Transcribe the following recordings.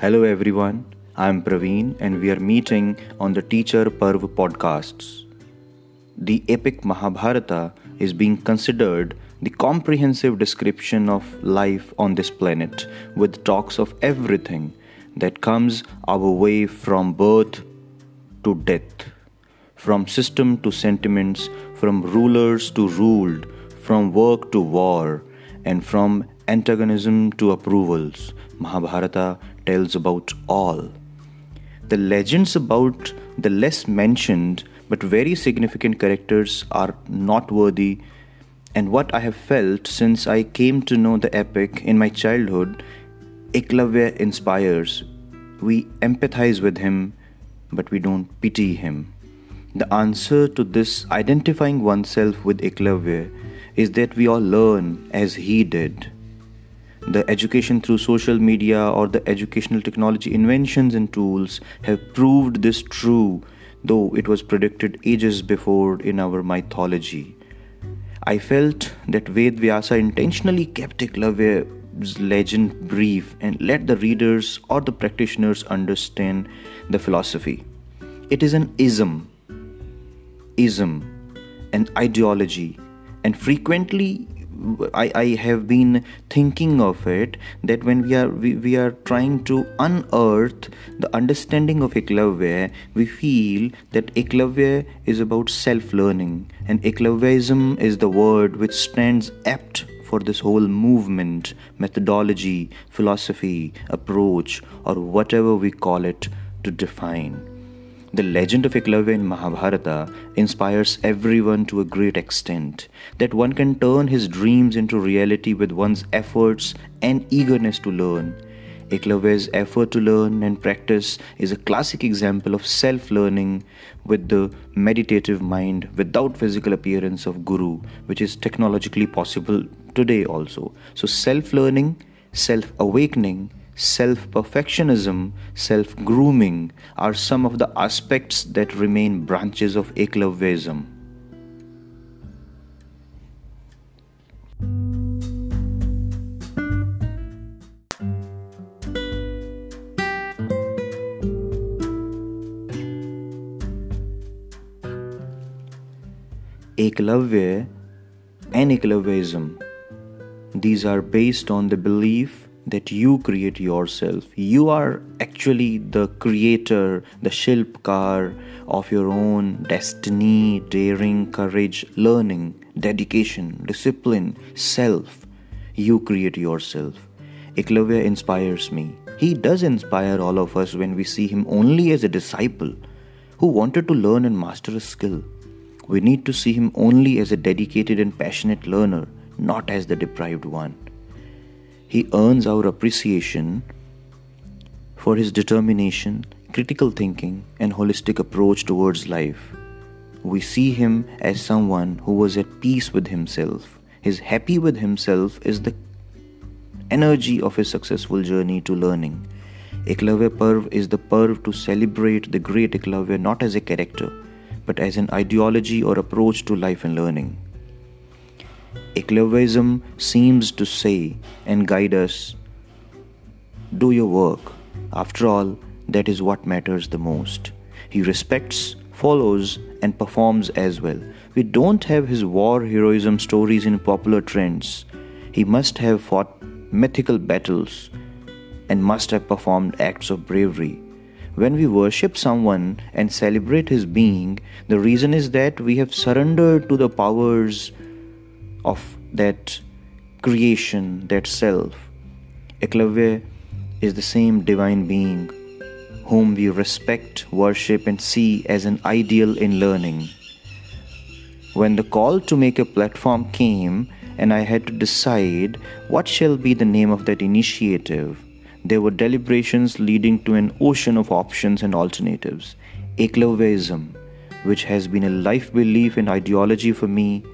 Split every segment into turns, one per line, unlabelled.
Hello everyone, I'm Praveen and we are meeting on the Teacher Parv podcasts. The epic Mahabharata is being considered the comprehensive description of life on this planet with talks of everything that comes our way from birth to death, from system to sentiments, from rulers to ruled, from work to war, and from antagonism to approvals. Mahabharata tells about all. The legends about the less mentioned but very significant characters are not worthy. And what I have felt since I came to know the epic in my childhood, Eklavya inspires. We empathize with him, but we don't pity him. The answer to this identifying oneself with Eklavya is that we all learn as he did. The education through social media or the educational technology inventions and tools have proved this true, though it was predicted ages before in our mythology. I felt that Ved Vyasa intentionally kept Eklavya's legend brief and let the readers or the practitioners understand the philosophy. It is an ism, ism, an ideology, and frequently I, I have been thinking of it that when we are we, we are trying to unearth the understanding of Eklavya, we feel that Eklavya is about self-learning and Eklavyaism is the word which stands apt for this whole movement, methodology, philosophy, approach, or whatever we call it to define. The legend of Eklavya in Mahabharata inspires everyone to a great extent, that one can turn his dreams into reality with one's efforts and eagerness to learn. Eklavya's effort to learn and practice is a classic example of self learning with the meditative mind without physical appearance of guru, which is technologically possible today also. So, self learning, self awakening, self perfectionism, self grooming are some of the aspects that remain branches of Eklavyaism. Eklavya and Eklavyaism. These are based on the belief that you create yourself. You are actually the creator, the Shilpkar of your own destiny, daring, courage, learning, dedication, discipline, self. You create yourself. Eklavya inspires me. He does inspire all of us when we see him only as a disciple who wanted to learn and master a skill. We need to see him only as a dedicated and passionate learner, not as the deprived one he earns our appreciation for his determination, critical thinking, and holistic approach towards life. We see him as someone who was at peace with himself. His happy with himself is the energy of his successful journey to learning. Eklavya Parv is the Parv to celebrate the great Eklavya not as a character, but as an ideology or approach to life and learning. Eklavyaism seems to say and guide us do your work. After all, that is what matters the most. He respects, follows, and performs as well. We don't have his war heroism stories in popular trends. He must have fought mythical battles and must have performed acts of bravery. When we worship someone and celebrate his being, the reason is that we have surrendered to the powers of that creation, that self. Eklavya is the same divine being whom we respect, worship, and see as an ideal in learning. When the call to make a platform came, and I had to decide what shall be the name of that initiative, there were deliberations leading to an ocean of options and alternatives. Eklavyaism, which has been a life belief and ideology for me,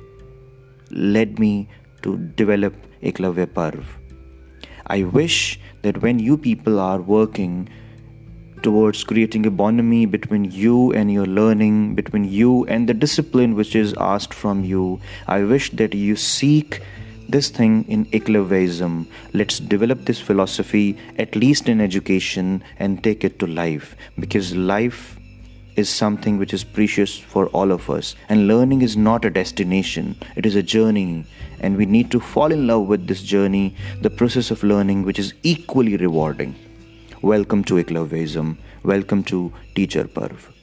led me to develop Eklavya Parv. I wish that when you people are working towards creating a bonhomie between you and your learning, between you and the discipline which is asked from you, I wish that you seek this thing in Eklavyaism. Let's develop this philosophy, at least in education, and take it to life because life is something which is precious for all of us. And learning is not a destination, it is a journey. And we need to fall in love with this journey, the process of learning, which is equally rewarding. Welcome to Eklavyaism. Welcome to Teacher Parv.